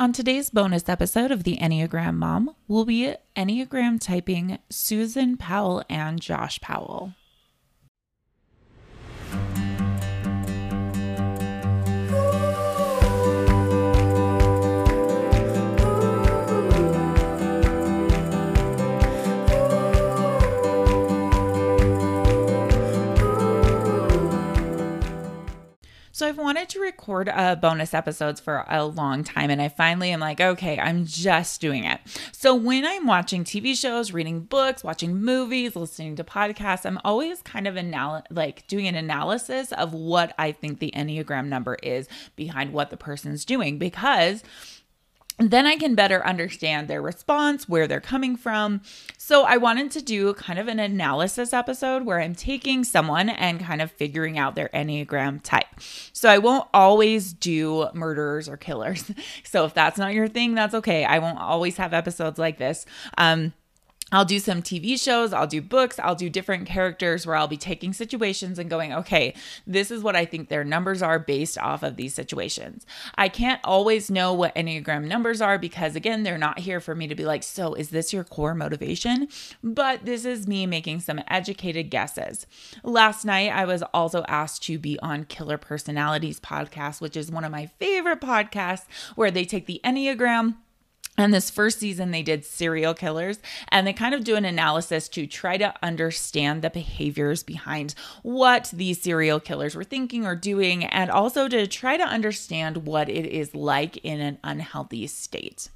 On today's bonus episode of the Enneagram Mom, we'll be Enneagram typing Susan Powell and Josh Powell. So I've wanted to record uh, bonus episodes for a long time, and I finally am like, okay, I'm just doing it. So when I'm watching TV shows, reading books, watching movies, listening to podcasts, I'm always kind of anal- like doing an analysis of what I think the Enneagram number is behind what the person's doing because then I can better understand their response, where they're coming from. So, I wanted to do kind of an analysis episode where I'm taking someone and kind of figuring out their Enneagram type. So, I won't always do murderers or killers. So, if that's not your thing, that's okay. I won't always have episodes like this. Um, I'll do some TV shows, I'll do books, I'll do different characters where I'll be taking situations and going, okay, this is what I think their numbers are based off of these situations. I can't always know what Enneagram numbers are because, again, they're not here for me to be like, so is this your core motivation? But this is me making some educated guesses. Last night, I was also asked to be on Killer Personalities podcast, which is one of my favorite podcasts where they take the Enneagram and this first season, they did serial killers and they kind of do an analysis to try to understand the behaviors behind what these serial killers were thinking or doing, and also to try to understand what it is like in an unhealthy state.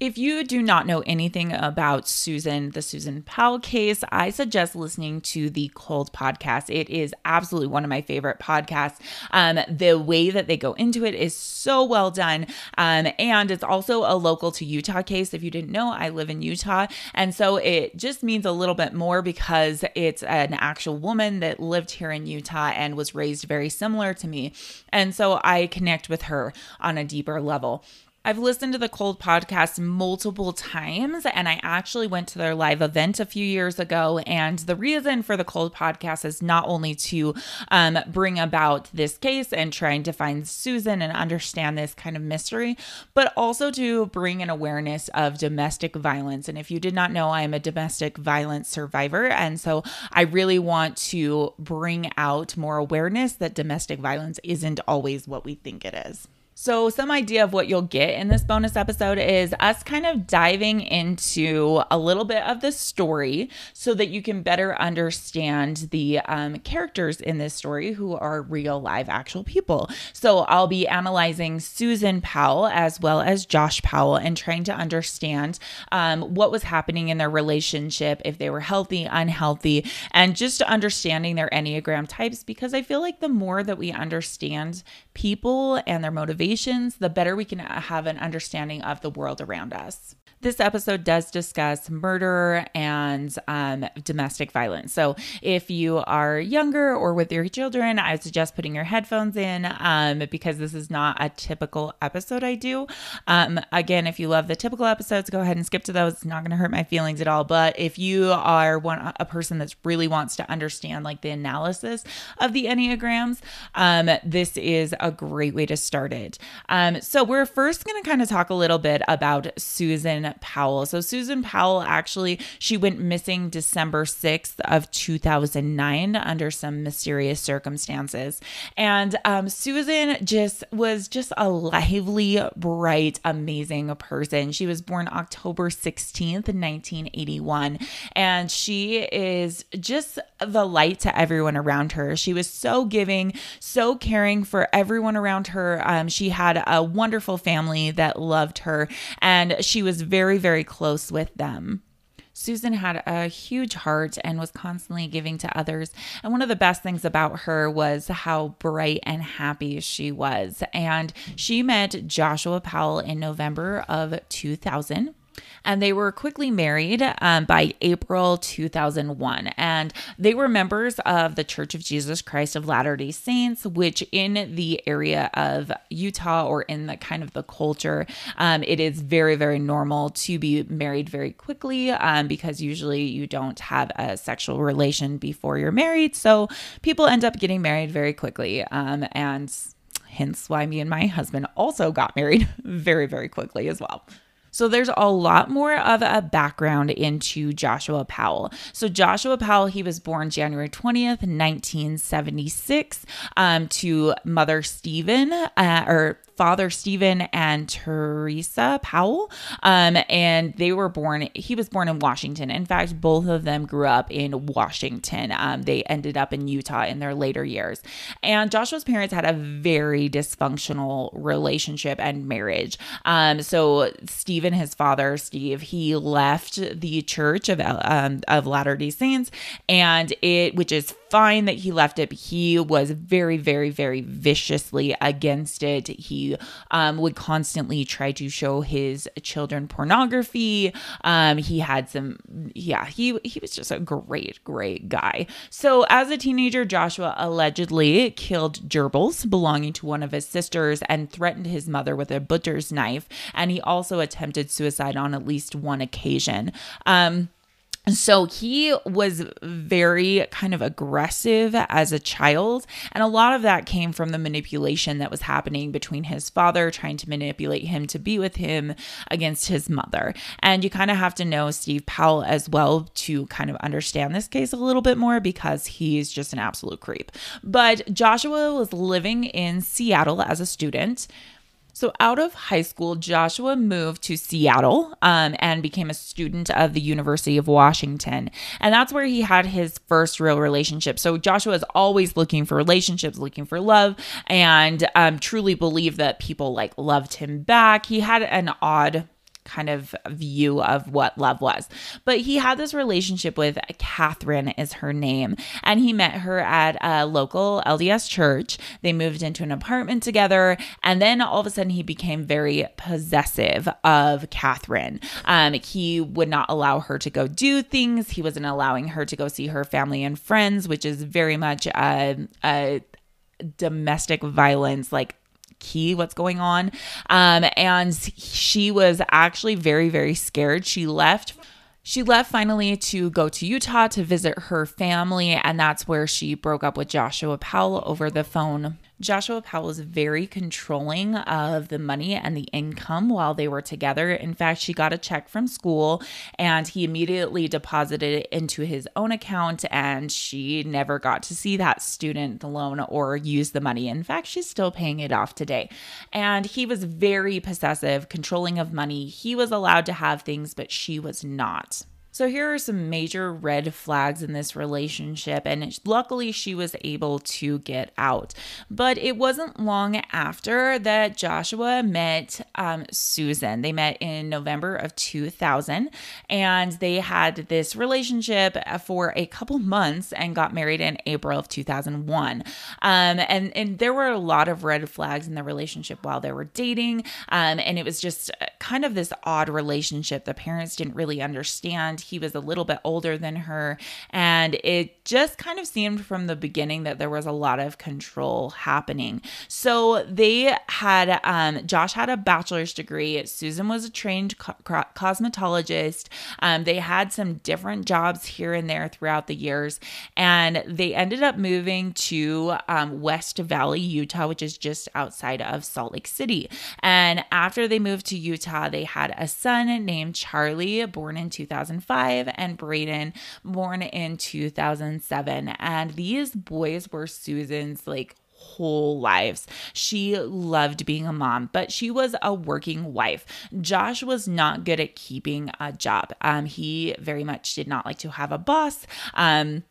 If you do not know anything about Susan, the Susan Powell case, I suggest listening to the Cold podcast. It is absolutely one of my favorite podcasts. Um, the way that they go into it is so well done. Um, and it's also a local to Utah case. If you didn't know, I live in Utah. And so it just means a little bit more because it's an actual woman that lived here in Utah and was raised very similar to me. And so I connect with her on a deeper level. I've listened to the Cold podcast multiple times, and I actually went to their live event a few years ago. And the reason for the Cold podcast is not only to um, bring about this case and trying to find Susan and understand this kind of mystery, but also to bring an awareness of domestic violence. And if you did not know, I am a domestic violence survivor. And so I really want to bring out more awareness that domestic violence isn't always what we think it is. So, some idea of what you'll get in this bonus episode is us kind of diving into a little bit of the story so that you can better understand the um, characters in this story who are real, live, actual people. So, I'll be analyzing Susan Powell as well as Josh Powell and trying to understand um, what was happening in their relationship, if they were healthy, unhealthy, and just understanding their Enneagram types because I feel like the more that we understand people and their motivations, the better we can have an understanding of the world around us. This episode does discuss murder and um, domestic violence. So, if you are younger or with your children, I suggest putting your headphones in um, because this is not a typical episode I do. Um, again, if you love the typical episodes, go ahead and skip to those. It's not going to hurt my feelings at all. But if you are one a person that really wants to understand like the analysis of the enneagrams, um, this is a great way to start it. Um, so we're first going to kind of talk a little bit about Susan Powell. So Susan Powell actually she went missing December 6th of 2009 under some mysterious circumstances. And um, Susan just was just a lively, bright, amazing person. She was born October 16th, 1981, and she is just the light to everyone around her. She was so giving, so caring for everyone around her. Um, she had a wonderful family that loved her, and she was very very, very close with them. Susan had a huge heart and was constantly giving to others. And one of the best things about her was how bright and happy she was. And she met Joshua Powell in November of 2000 and they were quickly married um, by April 2001. And they were members of the Church of Jesus Christ of Latter day Saints, which in the area of Utah or in the kind of the culture, um, it is very, very normal to be married very quickly um, because usually you don't have a sexual relation before you're married. So people end up getting married very quickly. Um, and hence why me and my husband also got married very, very quickly as well. So there's a lot more of a background into Joshua Powell. So Joshua Powell, he was born January 20th, 1976, um, to Mother Stephen, uh, or father Stephen and Teresa Powell. Um, and they were born, he was born in Washington. In fact, both of them grew up in Washington. Um, they ended up in Utah in their later years. And Joshua's parents had a very dysfunctional relationship and marriage. Um, so Stephen, his father, Steve, he left the church of, um, of Latter day Saints, and it, which is fine that he left it, he was very, very, very viciously against it. He um, would constantly try to show his children pornography. Um, he had some, yeah, he he was just a great, great guy. So as a teenager, Joshua allegedly killed gerbils belonging to one of his sisters and threatened his mother with a butcher's knife. And he also attempted suicide on at least one occasion. Um, so he was very kind of aggressive as a child. And a lot of that came from the manipulation that was happening between his father, trying to manipulate him to be with him against his mother. And you kind of have to know Steve Powell as well to kind of understand this case a little bit more because he's just an absolute creep. But Joshua was living in Seattle as a student so, out of high school, Joshua moved to Seattle um, and became a student of the University of Washington. And that's where he had his first real relationship. So, Joshua is always looking for relationships, looking for love, and um, truly believed that people like loved him back. He had an odd kind of view of what love was. But he had this relationship with Catherine, is her name, and he met her at a local LDS church. They moved into an apartment together, and then all of a sudden he became very possessive of Catherine. Um, he would not allow her to go do things. He wasn't allowing her to go see her family and friends, which is very much a, a domestic violence like key what's going on. Um, and she was actually very, very scared. She left. She left finally to go to Utah to visit her family, and that's where she broke up with Joshua Powell over the phone Joshua Powell was very controlling of the money and the income while they were together. In fact, she got a check from school and he immediately deposited it into his own account, and she never got to see that student loan or use the money. In fact, she's still paying it off today. And he was very possessive, controlling of money. He was allowed to have things, but she was not. So here are some major red flags in this relationship, and luckily she was able to get out. But it wasn't long after that Joshua met um, Susan. They met in November of 2000, and they had this relationship for a couple months and got married in April of 2001. Um, and and there were a lot of red flags in the relationship while they were dating, um, and it was just kind of this odd relationship. The parents didn't really understand he was a little bit older than her. And it just kind of seemed from the beginning that there was a lot of control happening. So they had, um, Josh had a bachelor's degree. Susan was a trained co- cosmetologist. Um, they had some different jobs here and there throughout the years. And they ended up moving to um, West Valley, Utah, which is just outside of Salt Lake City. And after they moved to Utah, they had a son named Charlie, born in 2005 and Braden, born in 2007. And these boys were Susan's like whole lives. She loved being a mom, but she was a working wife. Josh was not good at keeping a job. Um, he very much did not like to have a boss. Um,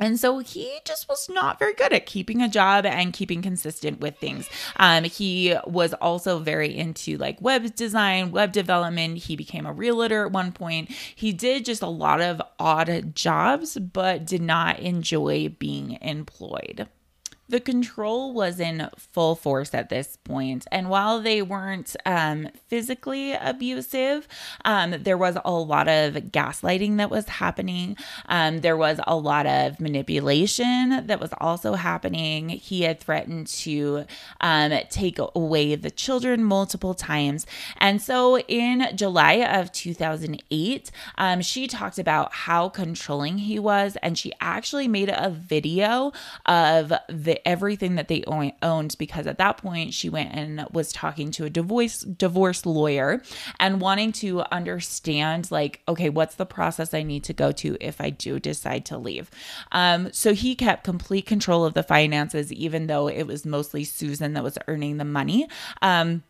and so he just was not very good at keeping a job and keeping consistent with things. Um, he was also very into like web design, web development. He became a realtor at one point. He did just a lot of odd jobs, but did not enjoy being employed. The control was in full force at this point. and while they weren't um, physically abusive, um, there was a lot of gaslighting that was happening. Um, there was a lot of manipulation that was also happening. He had threatened to um, take away the children multiple times. And so in July of 2008, um, she talked about how controlling he was, and she actually made a video of the everything that they owned because at that point she went and was talking to a divorce divorce lawyer and wanting to understand like okay what's the process I need to go to if I do decide to leave. Um, so he kept complete control of the finances even though it was mostly Susan that was earning the money. Um,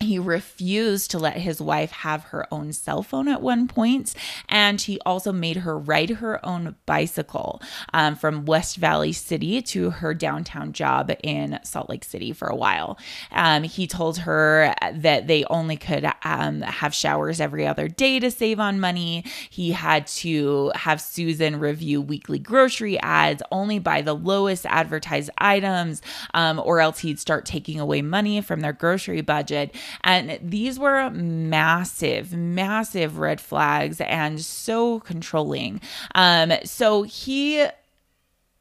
he refused to let his wife have her own cell phone at one point, and he also made her ride her own bicycle um, from West Valley City to her downtown job in Salt Lake City for a while. Um, he told her that they only could um, have showers every other day to save on money. He had to have Susan review weekly grocery ads, only buy the lowest advertised items, um, or else he'd start taking away money from their grocery budget. And these were massive, massive red flags and so controlling. Um, so he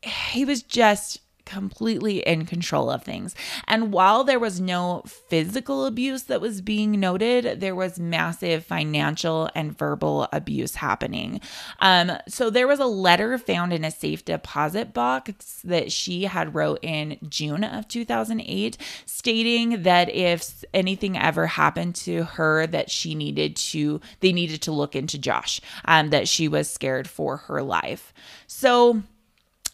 he was just completely in control of things. And while there was no physical abuse that was being noted, there was massive financial and verbal abuse happening. Um, so there was a letter found in a safe deposit box that she had wrote in June of 2008 stating that if anything ever happened to her that she needed to they needed to look into Josh, um, that she was scared for her life. So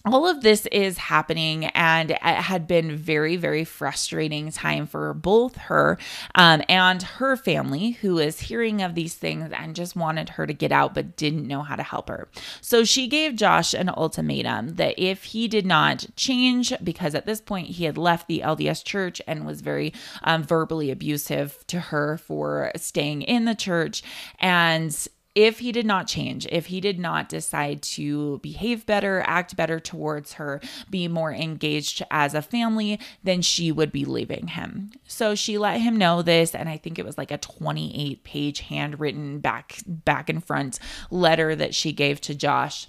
all of this is happening and it had been very very frustrating time for both her um, and her family who is hearing of these things and just wanted her to get out but didn't know how to help her. So she gave josh an ultimatum that if he did not change because at this point he had left the lds church and was very um, verbally abusive to her for staying in the church and if he did not change, if he did not decide to behave better, act better towards her, be more engaged as a family, then she would be leaving him. So she let him know this and I think it was like a 28 page handwritten back back and front letter that she gave to Josh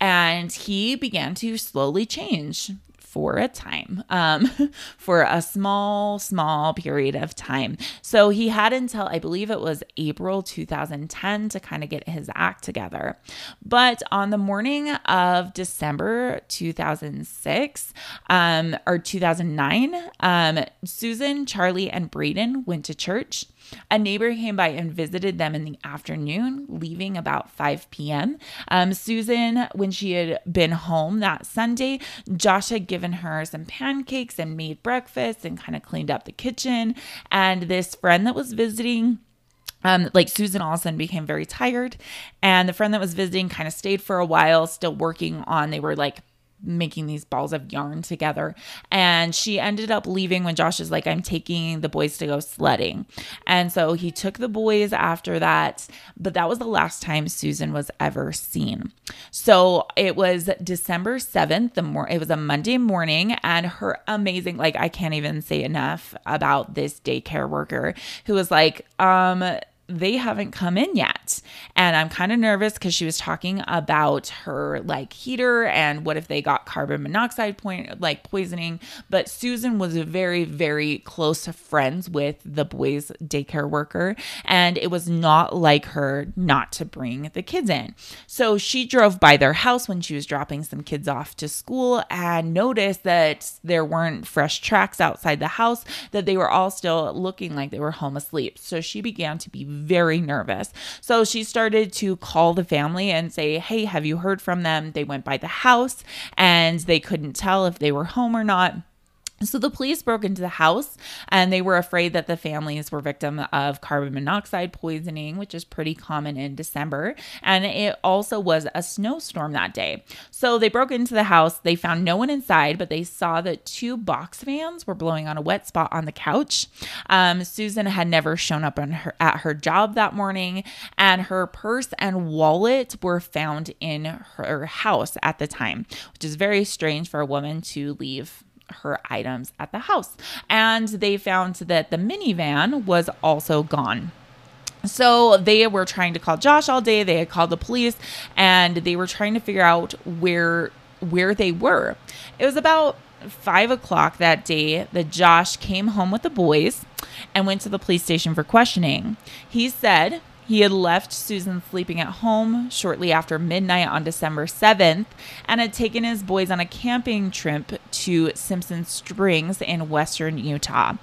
and he began to slowly change for a time, um, for a small, small period of time. So he had until I believe it was April 2010 to kind of get his act together. But on the morning of December 2006 um, or 2009, um, Susan, Charlie, and Braden went to church. A neighbor came by and visited them in the afternoon, leaving about 5 p.m. Um, Susan, when she had been home that Sunday, Josh had given her some pancakes and made breakfast and kind of cleaned up the kitchen. And this friend that was visiting, um, like Susan all of a sudden became very tired, and the friend that was visiting kind of stayed for a while, still working on. They were like making these balls of yarn together. And she ended up leaving when Josh is like, I'm taking the boys to go sledding. And so he took the boys after that. But that was the last time Susan was ever seen. So it was December 7th, the mor- it was a Monday morning, and her amazing, like, I can't even say enough about this daycare worker who was like, um, they haven't come in yet. And I'm kind of nervous because she was talking about her like heater and what if they got carbon monoxide point like poisoning. But Susan was very, very close friends with the boys' daycare worker. And it was not like her not to bring the kids in. So she drove by their house when she was dropping some kids off to school and noticed that there weren't fresh tracks outside the house, that they were all still looking like they were home asleep. So she began to be very nervous. So she started to call the family and say, Hey, have you heard from them? They went by the house and they couldn't tell if they were home or not. So the police broke into the house and they were afraid that the families were victim of carbon monoxide poisoning, which is pretty common in December, and it also was a snowstorm that day. So they broke into the house, they found no one inside, but they saw that two box fans were blowing on a wet spot on the couch. Um, Susan had never shown up her, at her job that morning, and her purse and wallet were found in her house at the time, which is very strange for a woman to leave her items at the house. And they found that the minivan was also gone. So they were trying to call Josh all day. They had called the police and they were trying to figure out where where they were. It was about five o'clock that day that Josh came home with the boys and went to the police station for questioning. He said He had left Susan sleeping at home shortly after midnight on December 7th and had taken his boys on a camping trip to Simpson Springs in western Utah.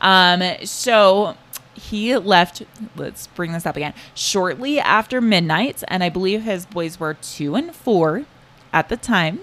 Um, so he left, let's bring this up again, shortly after midnight, and I believe his boys were two and four at the time,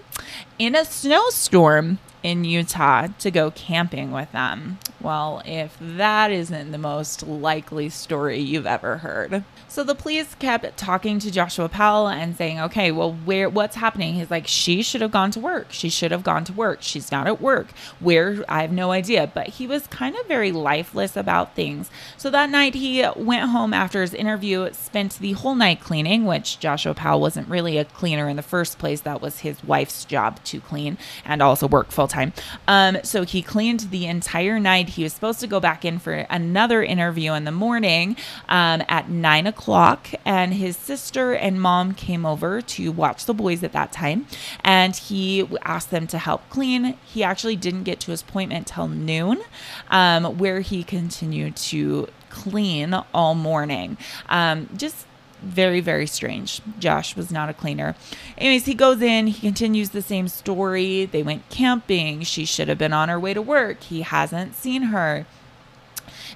in a snowstorm in Utah to go camping with them. Well, if that isn't the most likely story you've ever heard. So the police kept talking to Joshua Powell and saying, "Okay, well, where what's happening?" He's like, "She should have gone to work. She should have gone to work. She's not at work. Where? I have no idea." But he was kind of very lifeless about things. So that night he went home after his interview, spent the whole night cleaning, which Joshua Powell wasn't really a cleaner in the first place. That was his wife's job to clean and also work full time. Um, so he cleaned the entire night. He was supposed to go back in for another interview in the morning um, at nine o'clock o'clock, and his sister and mom came over to watch the boys at that time. And he asked them to help clean. He actually didn't get to his appointment till noon, um, where he continued to clean all morning. Um, just very very strange josh was not a cleaner anyways he goes in he continues the same story they went camping she should have been on her way to work he hasn't seen her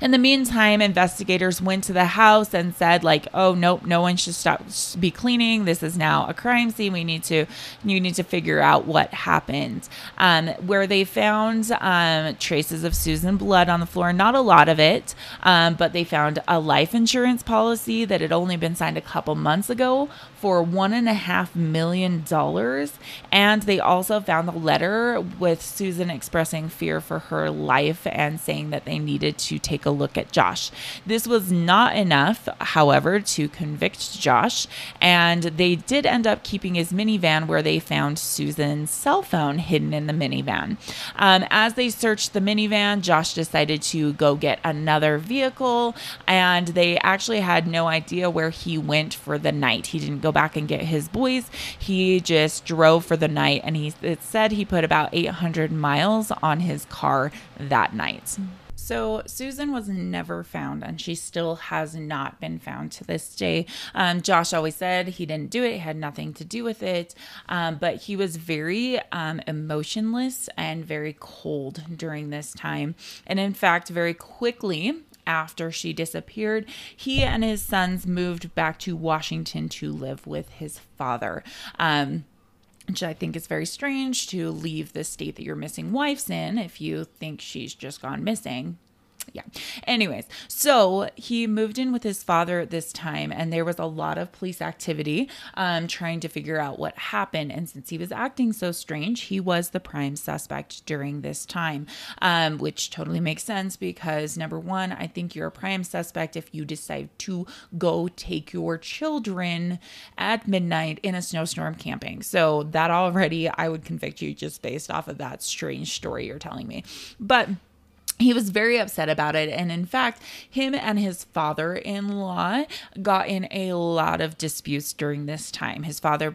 in the meantime, investigators went to the house and said, like, oh nope, no one should stop be cleaning. This is now a crime scene. We need to you need to figure out what happened. Um, where they found um, traces of Susan blood on the floor, not a lot of it, um, but they found a life insurance policy that had only been signed a couple months ago for one and a half million dollars. And they also found a letter with Susan expressing fear for her life and saying that they needed to take a look at Josh. This was not enough, however, to convict Josh, and they did end up keeping his minivan where they found Susan's cell phone hidden in the minivan. Um, as they searched the minivan, Josh decided to go get another vehicle, and they actually had no idea where he went for the night. He didn't go back and get his boys. He just drove for the night, and he it said he put about 800 miles on his car that night. So Susan was never found, and she still has not been found to this day. Um, Josh always said he didn't do it; it had nothing to do with it. Um, but he was very um, emotionless and very cold during this time, and in fact, very quickly after she disappeared, he and his sons moved back to Washington to live with his father. Um, which I think is very strange to leave the state that your missing wife's in if you think she's just gone missing yeah. Anyways, so he moved in with his father at this time, and there was a lot of police activity um, trying to figure out what happened. And since he was acting so strange, he was the prime suspect during this time, um, which totally makes sense because number one, I think you're a prime suspect if you decide to go take your children at midnight in a snowstorm camping. So that already, I would convict you just based off of that strange story you're telling me. But he was very upset about it. And in fact, him and his father in law got in a lot of disputes during this time. His father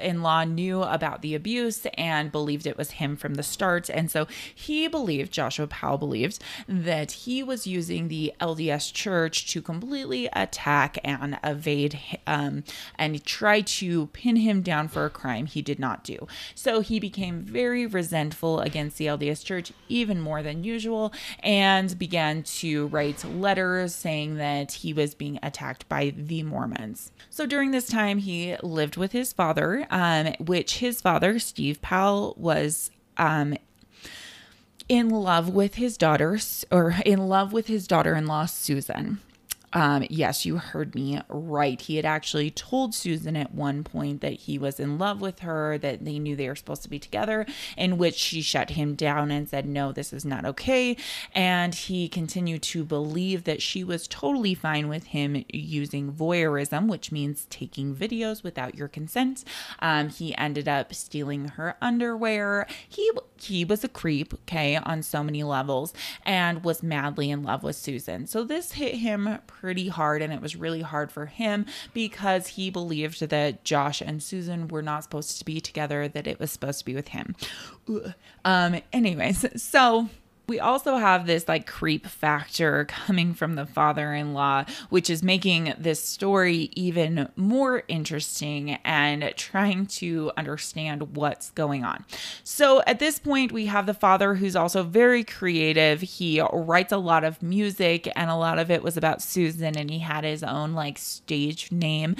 in law knew about the abuse and believed it was him from the start. And so he believed, Joshua Powell believed, that he was using the LDS church to completely attack and evade um, and try to pin him down for a crime he did not do. So he became very resentful against the LDS church, even more than usual and began to write letters saying that he was being attacked by the Mormons. So during this time, he lived with his father, um, which his father, Steve Powell, was um, in love with his daughter, or in love with his daughter in law, Susan. Um, yes, you heard me right. He had actually told Susan at one point that he was in love with her, that they knew they were supposed to be together, in which she shut him down and said, No, this is not okay. And he continued to believe that she was totally fine with him using voyeurism, which means taking videos without your consent. Um, he ended up stealing her underwear. He he was a creep, okay, on so many levels, and was madly in love with Susan. So this hit him pretty hard, and it was really hard for him because he believed that Josh and Susan were not supposed to be together, that it was supposed to be with him. Um, anyways, so We also have this like creep factor coming from the father in law, which is making this story even more interesting and trying to understand what's going on. So at this point, we have the father who's also very creative. He writes a lot of music, and a lot of it was about Susan, and he had his own like stage name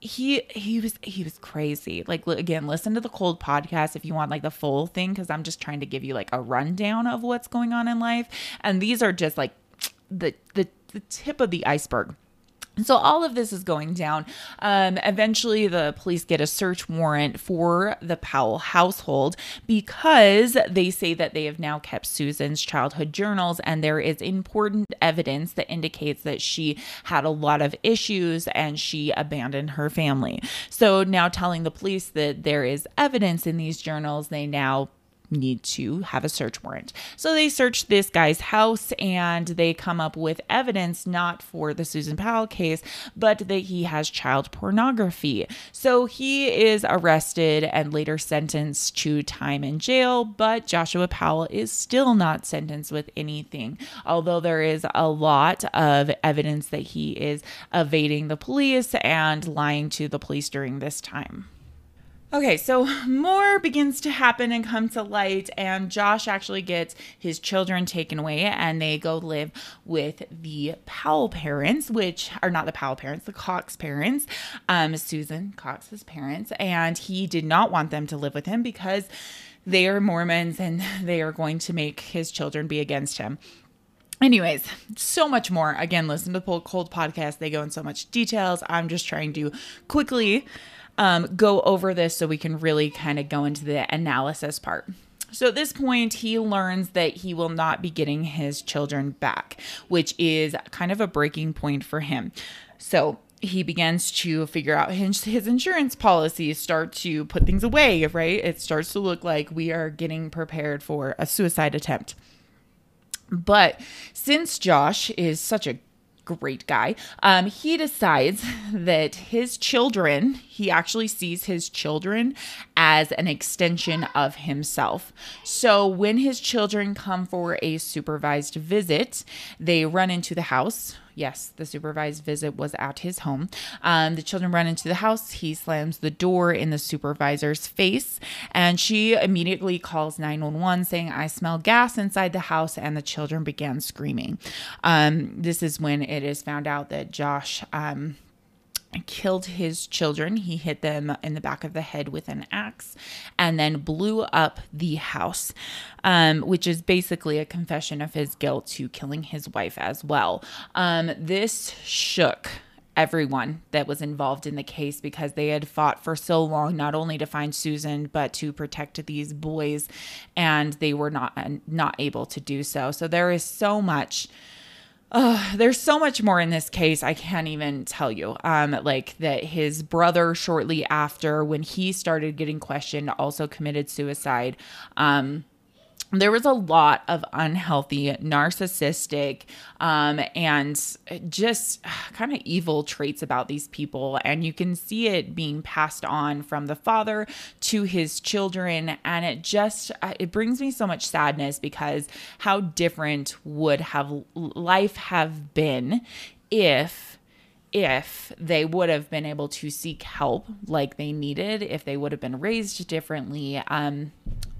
he he was he was crazy. Like again listen to the cold podcast if you want like the full thing because i'm just trying to give you like a rundown of what's going on in life. And these are just like the the, the tip of the iceberg so all of this is going down. Um, eventually, the police get a search warrant for the Powell household because they say that they have now kept Susan's childhood journals, and there is important evidence that indicates that she had a lot of issues and she abandoned her family. So now, telling the police that there is evidence in these journals, they now need to have a search warrant. So they search this guy's house and they come up with evidence not for the Susan Powell case, but that he has child pornography. So he is arrested and later sentenced to time in jail, but Joshua Powell is still not sentenced with anything, although there is a lot of evidence that he is evading the police and lying to the police during this time. Okay, so more begins to happen and come to light, and Josh actually gets his children taken away and they go live with the Powell parents, which are not the Powell parents, the Cox parents, um, Susan Cox's parents. And he did not want them to live with him because they are Mormons and they are going to make his children be against him. Anyways, so much more. Again, listen to the Cold podcast. They go in so much details. I'm just trying to quickly um, go over this so we can really kind of go into the analysis part. So at this point, he learns that he will not be getting his children back, which is kind of a breaking point for him. So he begins to figure out his, his insurance policies, start to put things away, right? It starts to look like we are getting prepared for a suicide attempt. But since Josh is such a great guy. Um, he decides that his children, he actually sees his children as an extension of himself. So when his children come for a supervised visit, they run into the house Yes, the supervised visit was at his home. Um, the children run into the house. He slams the door in the supervisor's face, and she immediately calls 911 saying, I smell gas inside the house, and the children began screaming. Um, this is when it is found out that Josh. Um, killed his children. He hit them in the back of the head with an axe and then blew up the house, um, which is basically a confession of his guilt to killing his wife as well. Um, this shook everyone that was involved in the case because they had fought for so long not only to find Susan but to protect these boys and they were not not able to do so. So there is so much uh, there's so much more in this case. I can't even tell you. Um, like that his brother, shortly after when he started getting questioned, also committed suicide. Um, there was a lot of unhealthy, narcissistic, um, and just kind of evil traits about these people. And you can see it being passed on from the father to his children. And it just, uh, it brings me so much sadness because how different would have life have been if if they would have been able to seek help like they needed, if they would have been raised differently, um,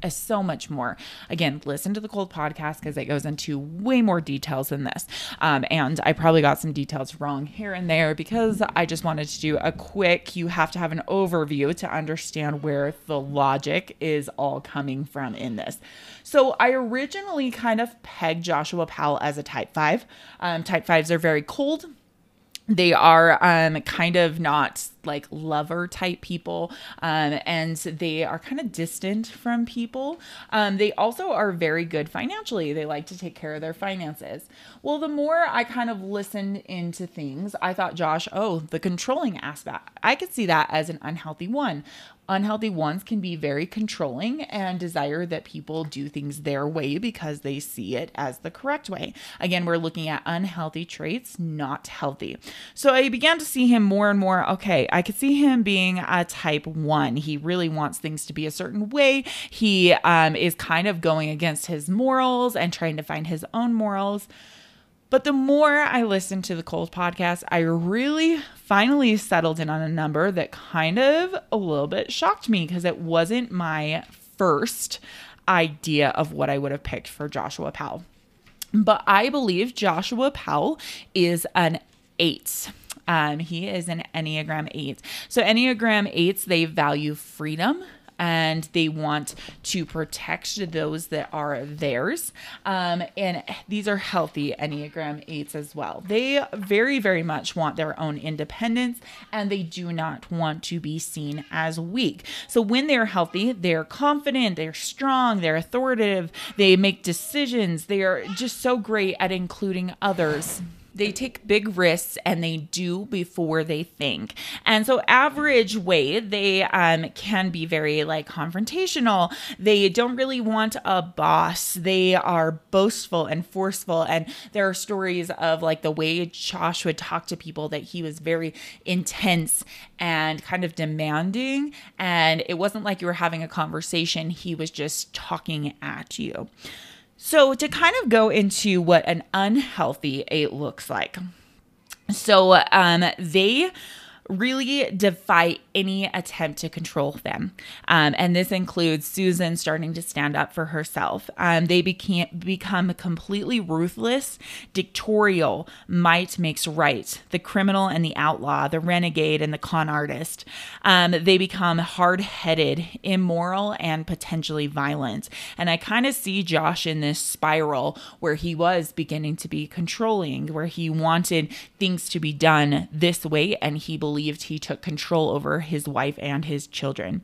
uh, so much more. Again, listen to the cold podcast because it goes into way more details than this. Um, and I probably got some details wrong here and there because I just wanted to do a quick, you have to have an overview to understand where the logic is all coming from in this. So I originally kind of pegged Joshua Powell as a type five. Um, type fives are very cold they are um, kind of not like lover type people um, and they are kind of distant from people um, they also are very good financially they like to take care of their finances well the more i kind of listened into things i thought josh oh the controlling aspect i could see that as an unhealthy one Unhealthy ones can be very controlling and desire that people do things their way because they see it as the correct way. Again, we're looking at unhealthy traits, not healthy. So I began to see him more and more. Okay, could see him being a type one. He really wants things to be a certain way. He um, is kind of going against his morals and trying to find his own morals. But the more I listened to the Cold podcast, I really finally settled in on a number that kind of a little bit shocked me because it wasn't my first idea of what I would have picked for Joshua Powell. But I believe Joshua Powell is an eight. Um, he is an Enneagram 8. So, Enneagram 8s, they value freedom and they want to protect those that are theirs. Um, and these are healthy Enneagram 8s as well. They very, very much want their own independence and they do not want to be seen as weak. So when they're healthy, they're confident, they're strong, they're authoritative, they make decisions, they are just so great at including others they take big risks and they do before they think. And so, average way, they um, can be very like confrontational. They don't really want a boss. They are boastful and forceful. And there are stories of like the way Josh would talk to people that he was very intense and kind of demanding. And it wasn't like you were having a conversation, he was just talking at you. So, to kind of go into what an unhealthy eight looks like. So, um, they really defy any attempt to control them. Um, and this includes Susan starting to stand up for herself. Um, they became, become completely ruthless, dictatorial. Might makes right. The criminal and the outlaw, the renegade and the con artist. Um, they become hard headed, immoral, and potentially violent. And I kind of see Josh in this spiral where he was beginning to be controlling, where he wanted things to be done this way and he believed he took control over his wife and his children.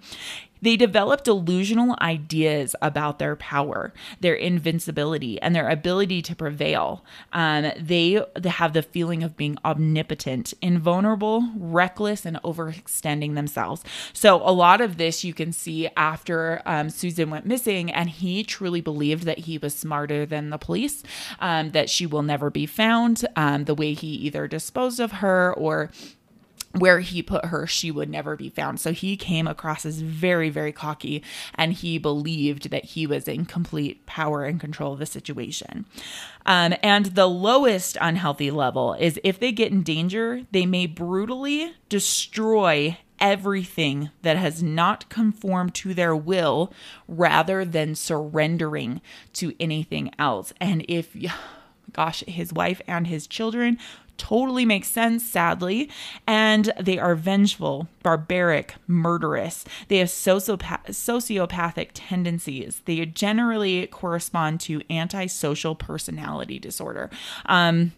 They developed delusional ideas about their power, their invincibility, and their ability to prevail. Um, they, they have the feeling of being omnipotent, invulnerable, reckless, and overextending themselves. So, a lot of this you can see after um, Susan went missing, and he truly believed that he was smarter than the police, um, that she will never be found. Um, the way he either disposed of her or where he put her, she would never be found. So he came across as very, very cocky and he believed that he was in complete power and control of the situation. Um, and the lowest unhealthy level is if they get in danger, they may brutally destroy everything that has not conformed to their will rather than surrendering to anything else. And if, gosh, his wife and his children totally makes sense, sadly. And they are vengeful, barbaric, murderous. They have sociopath- sociopathic tendencies. They generally correspond to antisocial personality disorder. Um,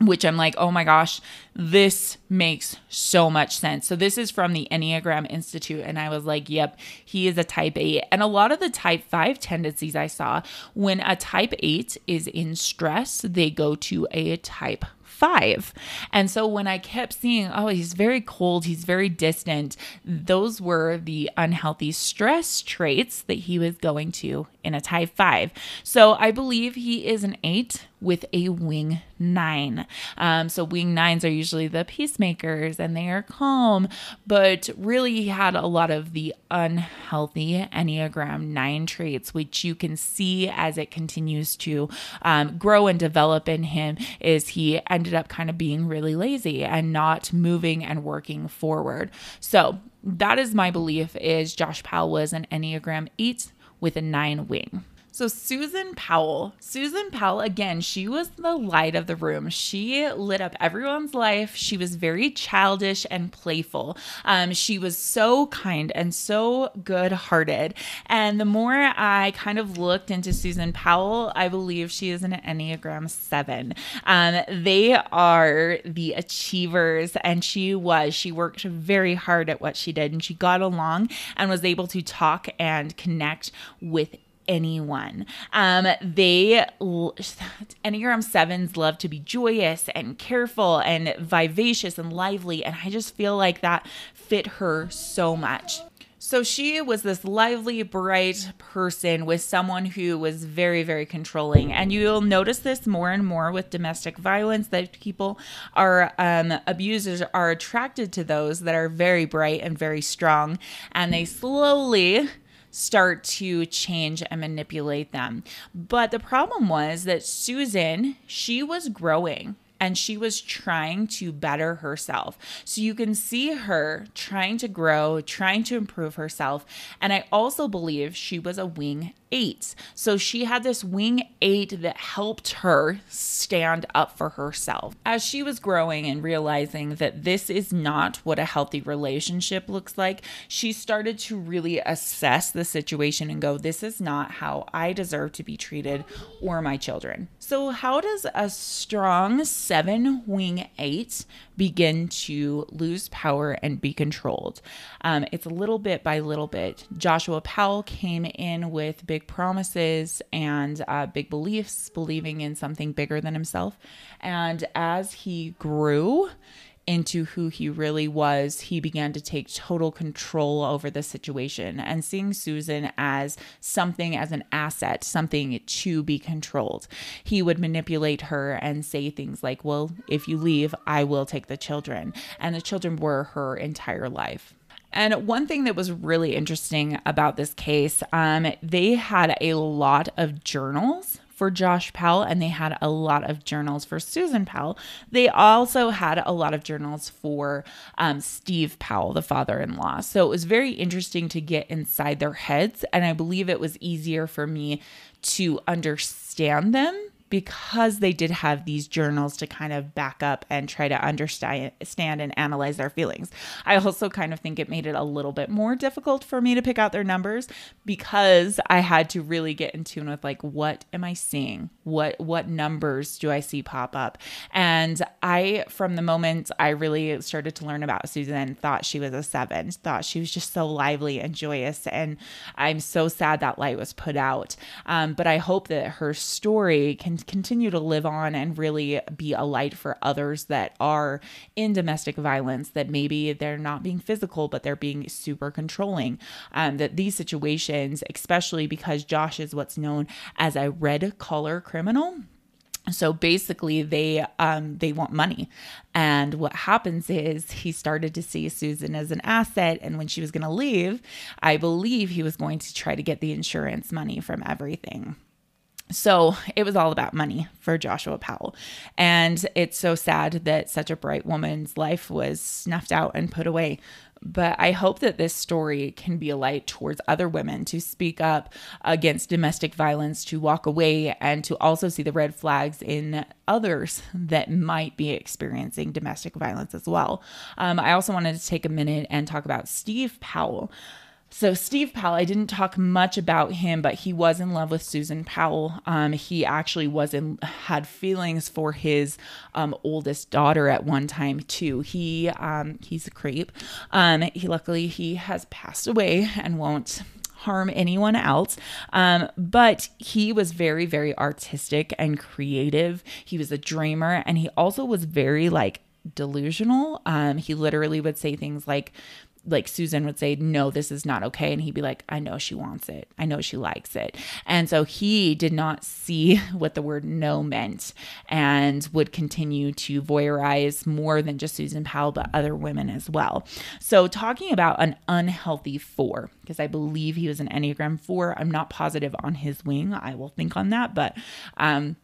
which I'm like, oh my gosh, this makes so much sense. So, this is from the Enneagram Institute. And I was like, yep, he is a type eight. And a lot of the type five tendencies I saw, when a type eight is in stress, they go to a type five. And so when I kept seeing, oh, he's very cold, he's very distant, those were the unhealthy stress traits that he was going to in a type five. So I believe he is an eight with a wing nine. Um, so wing nines are usually the peacemakers and they are calm, but really he had a lot of the unhealthy Enneagram nine traits, which you can see as it continues to um, grow and develop in him. Is he ended up kind of being really lazy and not moving and working forward. So that is my belief. Is Josh Powell was an Enneagram eight with a nine wing. So, Susan Powell, Susan Powell, again, she was the light of the room. She lit up everyone's life. She was very childish and playful. Um, she was so kind and so good hearted. And the more I kind of looked into Susan Powell, I believe she is an Enneagram 7. Um, they are the achievers, and she was. She worked very hard at what she did, and she got along and was able to talk and connect with anyone. Um, they Enneagram sevens love to be joyous and careful and vivacious and lively, and I just feel like that fit her so much. So she was this lively, bright person with someone who was very, very controlling. And you'll notice this more and more with domestic violence that people are, um, abusers are attracted to those that are very bright and very strong. And they slowly start to change and manipulate them. But the problem was that Susan, she was growing and she was trying to better herself. So you can see her trying to grow, trying to improve herself. And I also believe she was a wing eight. So she had this wing eight that helped her stand up for herself. As she was growing and realizing that this is not what a healthy relationship looks like, she started to really assess the situation and go, This is not how I deserve to be treated or my children. So, how does a strong seven wing eight begin to lose power and be controlled? Um, it's a little bit by little bit. Joshua Powell came in with big big promises and uh, big beliefs, believing in something bigger than himself. And as he grew, into who he really was, he began to take total control over the situation and seeing Susan as something, as an asset, something to be controlled. He would manipulate her and say things like, Well, if you leave, I will take the children. And the children were her entire life. And one thing that was really interesting about this case, um, they had a lot of journals for Josh Powell and they had a lot of journals for Susan Powell. They also had a lot of journals for um, Steve Powell, the father in law. So it was very interesting to get inside their heads. And I believe it was easier for me to understand them because they did have these journals to kind of back up and try to understand and analyze their feelings. I also kind of think it made it a little bit more difficult for me to pick out their numbers because I had to really get in tune with like what am I seeing? What what numbers do I see pop up? And I from the moment I really started to learn about Susan thought she was a 7, thought she was just so lively and joyous and I'm so sad that light was put out. Um, but I hope that her story can continue to live on and really be a light for others that are in domestic violence, that maybe they're not being physical, but they're being super controlling. Um, that these situations, especially because Josh is what's known as a red collar criminal, so basically they um they want money. And what happens is he started to see susan as an asset. And when she was going to leave i believe he was going to try to get the insurance money from everything so it was all about money for Joshua Powell. And it's so sad that such a bright woman's life was snuffed out and put away. But I hope that this story can be a light towards other women to speak up against domestic violence, to walk away, and to also see the red flags in others that might be experiencing domestic violence as well. Um, I also wanted to take a minute and talk about Steve Powell. So Steve Powell, I didn't talk much about him, but he was in love with Susan Powell. Um, he actually was in had feelings for his um, oldest daughter at one time too. He um, he's a creep. Um, he luckily he has passed away and won't harm anyone else. Um, but he was very, very artistic and creative. He was a dreamer, and he also was very like delusional. Um, he literally would say things like, like Susan would say, No, this is not okay. And he'd be like, I know she wants it. I know she likes it. And so he did not see what the word no meant and would continue to voyeurize more than just Susan Powell, but other women as well. So, talking about an unhealthy four, because I believe he was an Enneagram four. I'm not positive on his wing. I will think on that. But, um,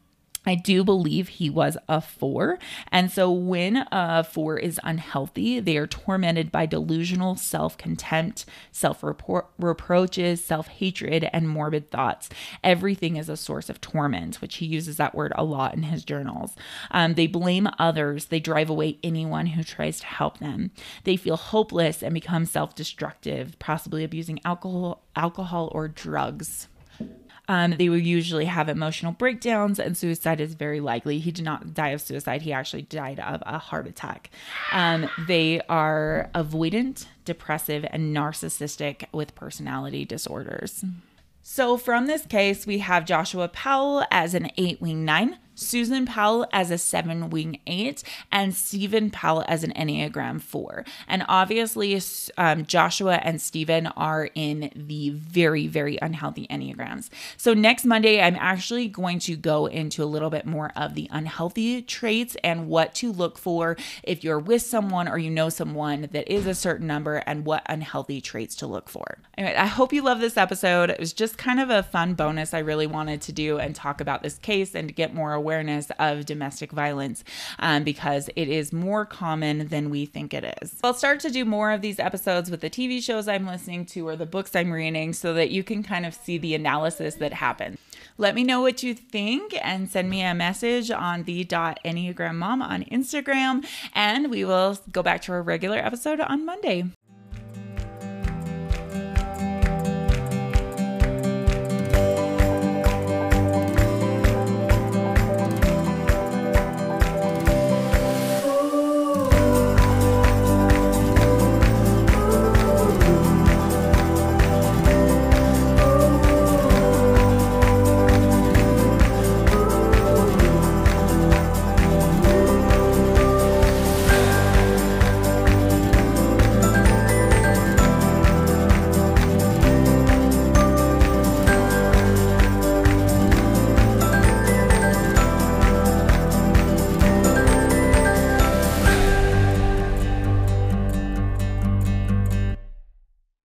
I do believe he was a four. And so when a four is unhealthy, they are tormented by delusional self contempt, self reproaches, self hatred, and morbid thoughts. Everything is a source of torment, which he uses that word a lot in his journals. Um, they blame others, they drive away anyone who tries to help them. They feel hopeless and become self destructive, possibly abusing alcohol, alcohol or drugs. Um, they would usually have emotional breakdowns, and suicide is very likely. He did not die of suicide, he actually died of a heart attack. Um, they are avoidant, depressive, and narcissistic with personality disorders. So, from this case, we have Joshua Powell as an eight wing nine, Susan Powell as a seven wing eight, and Stephen Powell as an Enneagram four. And obviously, um, Joshua and Stephen are in the very, very unhealthy Enneagrams. So next Monday, I'm actually going to go into a little bit more of the unhealthy traits and what to look for if you're with someone or you know someone that is a certain number and what unhealthy traits to look for. Anyway, I hope you love this episode. It was just kind of a fun bonus I really wanted to do and talk about this case and to get more awareness of domestic violence um, because it is more common than we think it is. I'll start to do more of these episodes with the TV shows I'm listening to or the books I'm reading so that you can kind of see the analysis that happens. Let me know what you think and send me a message on the Enneagram Mom on Instagram, and we will go back to our regular episode on Monday.